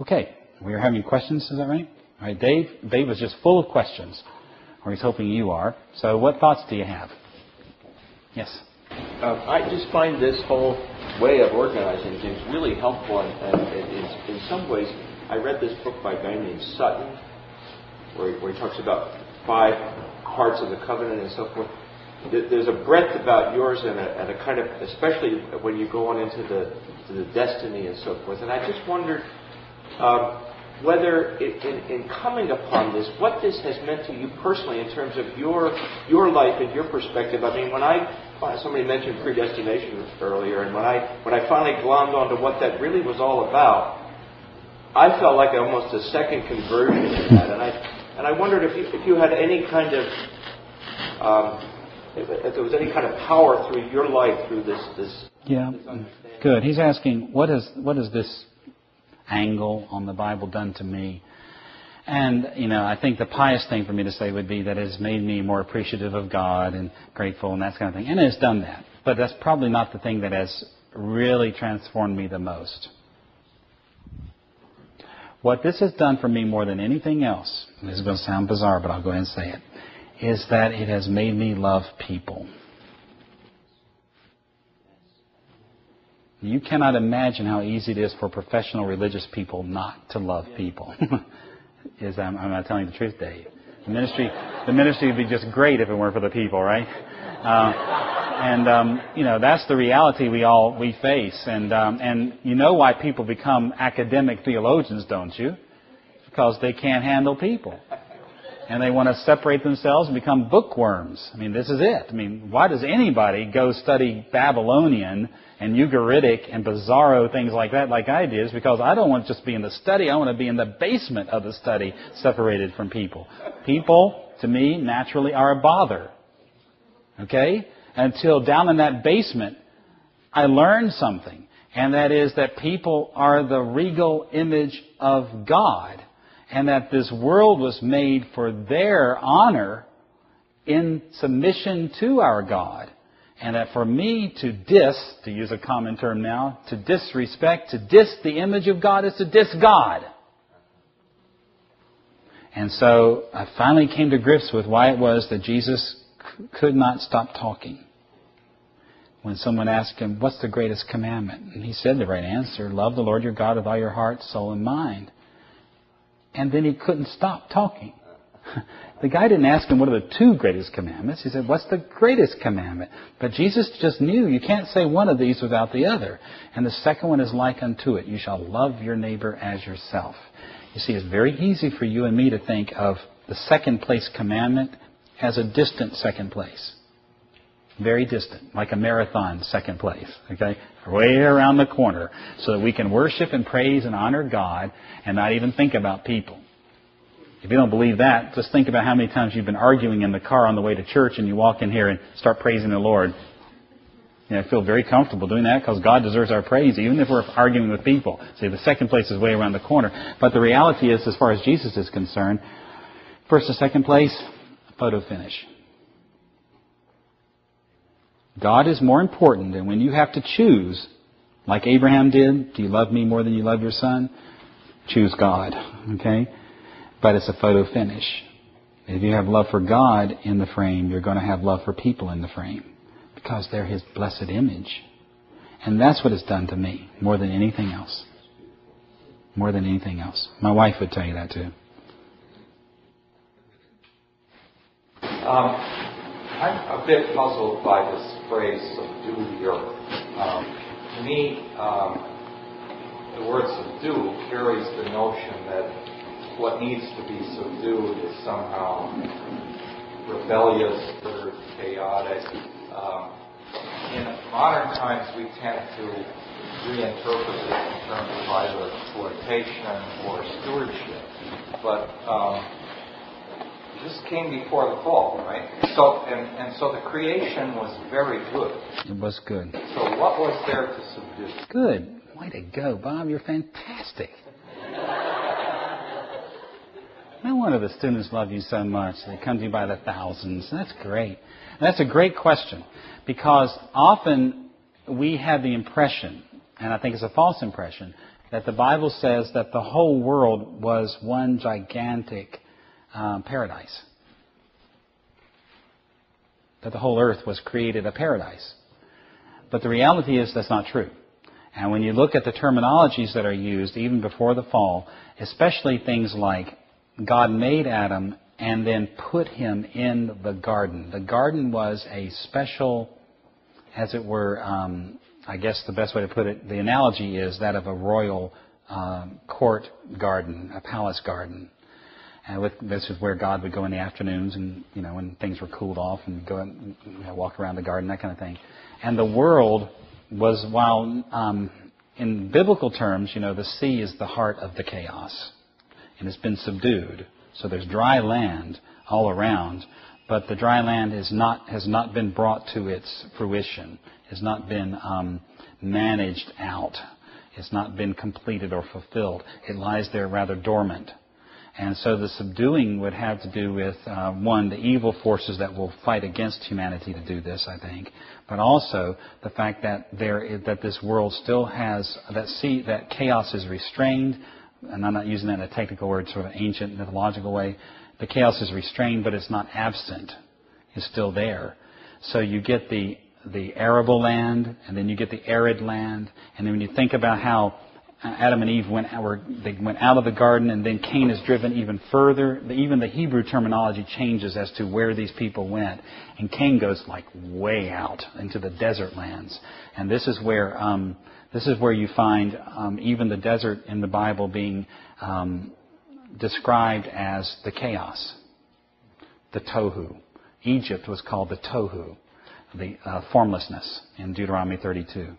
Okay, we are having questions, is that right? All right, Dave. Dave was just full of questions, or he's hoping you are. So, what thoughts do you have? Yes. Um, I just find this whole way of organizing things really helpful, and, and, in, some ways, I read this book by a guy named Sutton, where he, where he talks about five parts of the covenant and so forth. There's a breadth about yours and a, and a kind of, especially when you go on into the, the destiny and so forth. And I just wondered um, whether, it, in, in coming upon this, what this has meant to you personally in terms of your your life and your perspective. I mean, when I somebody mentioned predestination earlier, and when I when I finally glommed onto what that really was all about, I felt like almost a second conversion in that, and I and I wondered if you if you had any kind of um, if, if there was any kind of power through your life through this this. Yeah, this good. He's asking what is what is this angle on the Bible done to me? And, you know, I think the pious thing for me to say would be that it has made me more appreciative of God and grateful and that kind of thing. And it has done that. But that's probably not the thing that has really transformed me the most. What this has done for me more than anything else, this is going to sound bizarre, but I'll go ahead and say it, is that it has made me love people. You cannot imagine how easy it is for professional religious people not to love people. is I'm, I'm not telling you the truth, Dave. The ministry, the ministry would be just great if it weren't for the people, right? Uh, and um, you know that's the reality we all we face. And um, and you know why people become academic theologians, don't you? Because they can't handle people and they want to separate themselves and become bookworms. I mean, this is it. I mean, why does anybody go study Babylonian and Ugaritic and Bizarro things like that like I did? Is because I don't want to just be in the study. I want to be in the basement of the study, separated from people. People, to me, naturally are a bother. Okay? Until down in that basement, I learned something. And that is that people are the regal image of God and that this world was made for their honor in submission to our God. And that for me to dis, to use a common term now, to disrespect, to dis the image of God is to dis God. And so I finally came to grips with why it was that Jesus could not stop talking. When someone asked him, What's the greatest commandment? And he said the right answer love the Lord your God with all your heart, soul, and mind and then he couldn't stop talking. The guy didn't ask him what are the two greatest commandments. He said, What's the greatest commandment? But Jesus just knew you can't say one of these without the other. And the second one is like unto it. You shall love your neighbor as yourself. You see, it's very easy for you and me to think of the second place commandment as a distant second place. Very distant, like a marathon second place, okay? Way around the corner, so that we can worship and praise and honor God and not even think about people. If you don't believe that, just think about how many times you've been arguing in the car on the way to church and you walk in here and start praising the Lord. You know, I feel very comfortable doing that because God deserves our praise, even if we're arguing with people. See, the second place is way around the corner. But the reality is, as far as Jesus is concerned, first and second place, photo finish. God is more important, and when you have to choose, like Abraham did, do you love me more than you love your son? Choose God, okay? But it's a photo finish. If you have love for God in the frame, you're going to have love for people in the frame because they're His blessed image. And that's what it's done to me more than anything else. More than anything else. My wife would tell you that too. Um, I'm a bit puzzled by this phrase, subdue the earth. Um, to me, um, the word subdue carries the notion that what needs to be subdued is somehow rebellious or chaotic. Um, in modern times, we tend to reinterpret it in terms of either exploitation or stewardship. But um, this came before the fall, right? So and, and so the creation was very good. It was good. So what was there to subdue? Good. Way to go, Bob. You're fantastic. No wonder the students love you so much. They come to you by the thousands. That's great. That's a great question because often we have the impression, and I think it's a false impression, that the Bible says that the whole world was one gigantic um, paradise. That the whole earth was created a paradise. But the reality is that's not true. And when you look at the terminologies that are used even before the fall, especially things like God made Adam and then put him in the garden. The garden was a special, as it were, um, I guess the best way to put it, the analogy is that of a royal um, court garden, a palace garden. And with, this is where God would go in the afternoons and, you know, when things were cooled off and go and you know, walk around the garden, that kind of thing. And the world was, while um, in biblical terms, you know, the sea is the heart of the chaos and it's been subdued. So there's dry land all around, but the dry land is not, has not been brought to its fruition, has not been um, managed out, it's not been completed or fulfilled. It lies there rather dormant. And so the subduing would have to do with, uh, one, the evil forces that will fight against humanity to do this, I think, but also the fact that there, that this world still has, that sea, that chaos is restrained, and I'm not using that in a technical word, sort of ancient mythological way. The chaos is restrained, but it's not absent. It's still there. So you get the the arable land, and then you get the arid land, and then when you think about how Adam and Eve went were, they went out of the garden, and then Cain is driven even further. Even the Hebrew terminology changes as to where these people went, and Cain goes like way out into the desert lands, and this is where um, this is where you find um, even the desert in the Bible being um, described as the chaos, the tohu. Egypt was called the tohu, the uh, formlessness in Deuteronomy 32.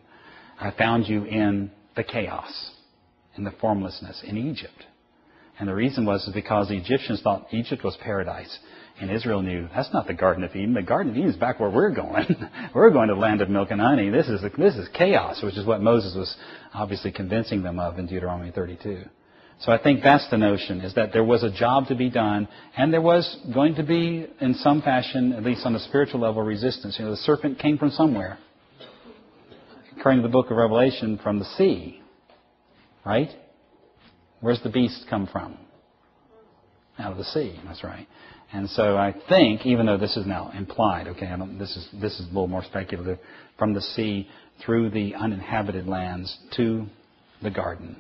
I found you in the chaos, and the formlessness in Egypt. And the reason was because the Egyptians thought Egypt was paradise. And Israel knew that's not the Garden of Eden. The Garden of Eden is back where we're going. we're going to the land of milk and honey. This is this is chaos, which is what Moses was obviously convincing them of in Deuteronomy 32. So I think that's the notion: is that there was a job to be done, and there was going to be, in some fashion, at least on the spiritual level, resistance. You know, the serpent came from somewhere. According to the book of Revelation, from the sea, right? Where's the beast come from? Out of the sea. That's right. And so I think, even though this is now implied, okay, this is this is a little more speculative, from the sea through the uninhabited lands to the garden.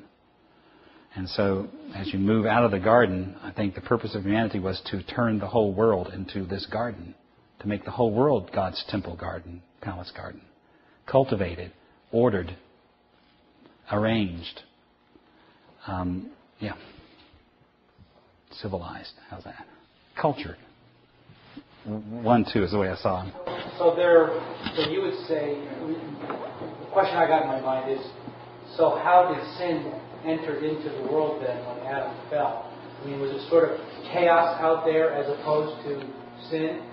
And so, as you move out of the garden, I think the purpose of humanity was to turn the whole world into this garden, to make the whole world God's temple garden, palace garden, cultivated, ordered, arranged. Um, yeah, civilized. How's that? cultured. One, two is the way I saw him. So there, so you would say, the question I got in my mind is, so how did sin enter into the world then when Adam fell? I mean, was it sort of chaos out there as opposed to sin?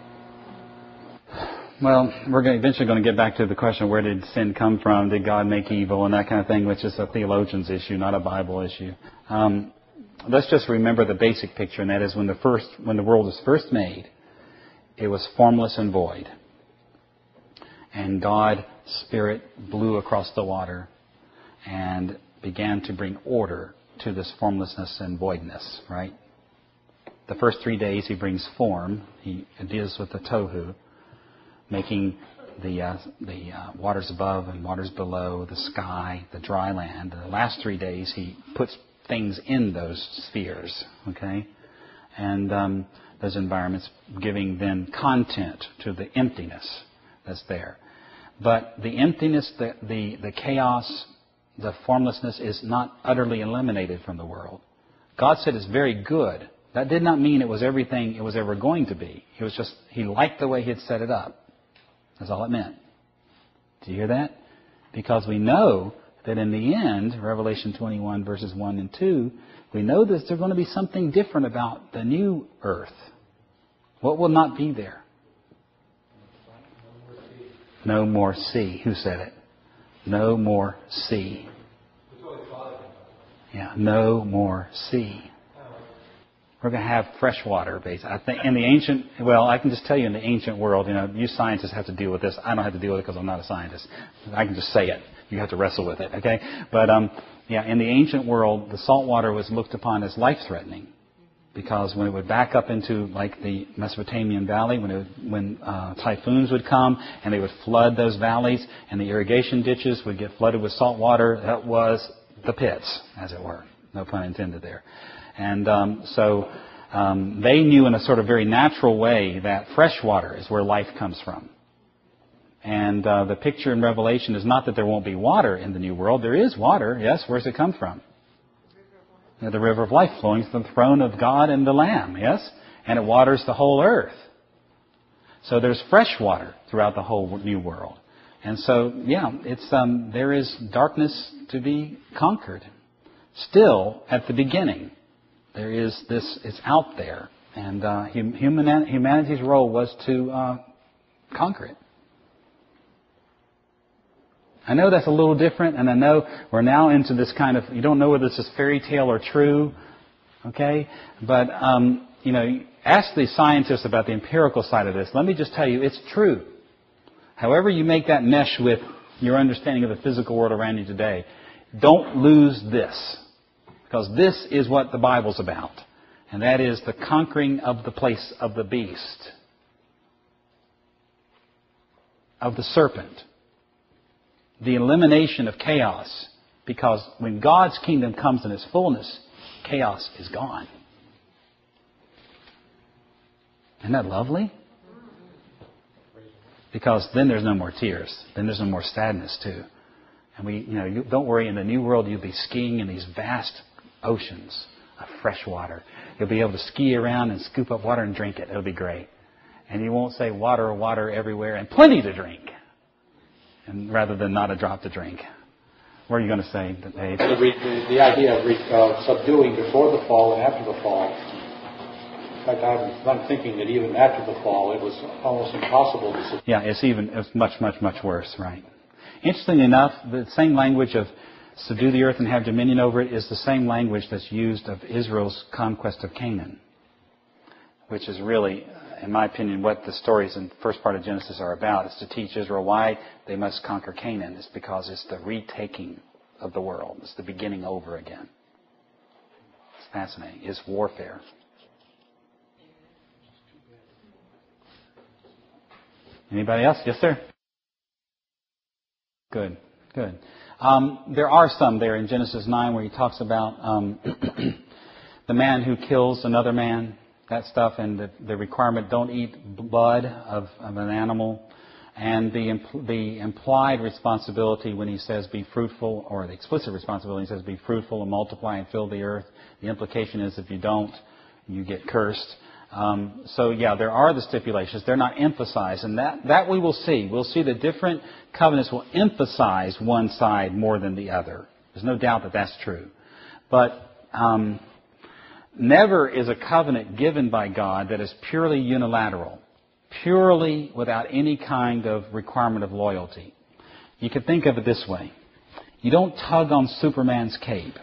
Well, we're eventually going to get back to the question: Where did sin come from? Did God make evil, and that kind of thing, which is a theologian's issue, not a Bible issue. Um, let's just remember the basic picture, and that is when the first, when the world was first made, it was formless and void. And God, Spirit, blew across the water and began to bring order to this formlessness and voidness, right? The first three days he brings form. He deals with the tohu, making the, uh, the uh, waters above and waters below, the sky, the dry land. The last three days he puts things in those spheres, okay? And um, those environments giving then content to the emptiness that's there. But the emptiness, the, the, the chaos, the formlessness is not utterly eliminated from the world. God said it's very good. That did not mean it was everything it was ever going to be. It was just, He liked the way He had set it up. That's all it meant. Do you hear that? Because we know that in the end, Revelation 21 verses 1 and 2, we know that there's going to be something different about the new earth. What will not be there? No more sea. Who said it? No more sea. Yeah, no more sea. We're going to have fresh water, basically. I think in the ancient, well, I can just tell you in the ancient world, you know, you scientists have to deal with this. I don't have to deal with it because I'm not a scientist. I can just say it. You have to wrestle with it, okay? But um, yeah, in the ancient world, the salt water was looked upon as life-threatening because when it would back up into like the Mesopotamian valley, when it, when uh, typhoons would come and they would flood those valleys, and the irrigation ditches would get flooded with salt water, that was the pits, as it were. No pun intended there. And um, so um, they knew in a sort of very natural way that fresh water is where life comes from. And uh, the picture in Revelation is not that there won't be water in the new world. There is water, yes. Where's it come from? The river of life flowing from the throne of God and the Lamb, yes? And it waters the whole earth. So there's fresh water throughout the whole new world. And so, yeah, it's, um, there is darkness to be conquered. Still, at the beginning, there is this, it's out there. And uh, human, humanity's role was to uh, conquer it. I know that's a little different, and I know we're now into this kind of, you don't know whether this is fairy tale or true, okay? But, um, you know, ask the scientists about the empirical side of this. Let me just tell you, it's true. However you make that mesh with your understanding of the physical world around you today, don't lose this. Because this is what the Bible's about. And that is the conquering of the place of the beast, of the serpent the elimination of chaos. Because when God's kingdom comes in its fullness, chaos is gone. Isn't that lovely? Because then there's no more tears. Then there's no more sadness too. And we, you know, you, don't worry. In the new world, you'll be skiing in these vast oceans of fresh water. You'll be able to ski around and scoop up water and drink it. It'll be great. And you won't say water, water everywhere, and plenty to drink and rather than not a drop to drink. What are you going to say, Dave? The, the, the idea of uh, subduing before the fall and after the fall. In fact, I'm, I'm thinking that even after the fall, it was almost impossible to subdue. Yeah, it's even it's much, much, much worse, right? Interestingly enough, the same language of subdue the earth and have dominion over it is the same language that's used of Israel's conquest of Canaan, which is really in my opinion, what the stories in the first part of Genesis are about. is to teach Israel why they must conquer Canaan. It's because it's the retaking of the world. It's the beginning over again. It's fascinating. It's warfare. Anybody else? Yes, sir. Good, good. Um, there are some there in Genesis 9 where he talks about um, the man who kills another man that stuff and the, the requirement don't eat blood of, of an animal and the, impl- the implied responsibility when he says be fruitful, or the explicit responsibility he says be fruitful and multiply and fill the earth. The implication is if you don't, you get cursed. Um, so yeah, there are the stipulations. They're not emphasized, and that that we will see. We'll see that different covenants will emphasize one side more than the other. There's no doubt that that's true, but um, Never is a covenant given by God that is purely unilateral, purely without any kind of requirement of loyalty. You could think of it this way. You don't tug on Superman's cape.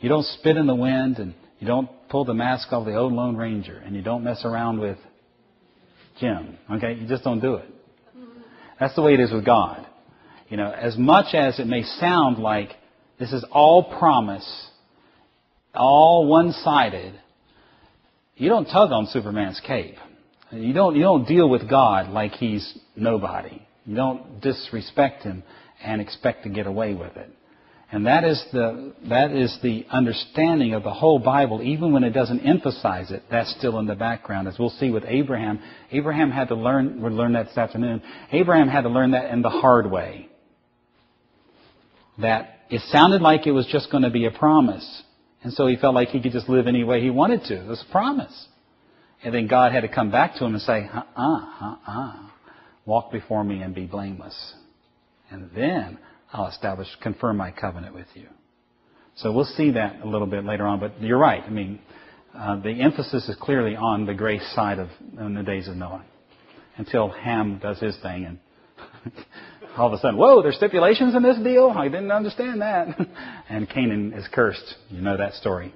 You don't spit in the wind and you don't pull the mask off the old Lone Ranger and you don't mess around with Jim. Okay? You just don't do it. That's the way it is with God. You know, as much as it may sound like this is all promise all one-sided, you don't tug on Superman's cape. You don't, you don't deal with God like he's nobody. You don't disrespect him and expect to get away with it. And that is the, that is the understanding of the whole Bible, even when it doesn't emphasize it, that's still in the background. As we'll see with Abraham, Abraham had to learn, we'll learn that this afternoon, Abraham had to learn that in the hard way. That it sounded like it was just going to be a promise, and so he felt like he could just live any way he wanted to. It was a promise. And then God had to come back to him and say, uh-uh, uh-uh. Walk before me and be blameless. And then I'll establish, confirm my covenant with you. So we'll see that a little bit later on. But you're right. I mean, uh, the emphasis is clearly on the grace side of in the days of Noah, until Ham does his thing, and all of a sudden, whoa, there's stipulations in this deal. I didn't understand that. and Canaan is cursed. You know that story.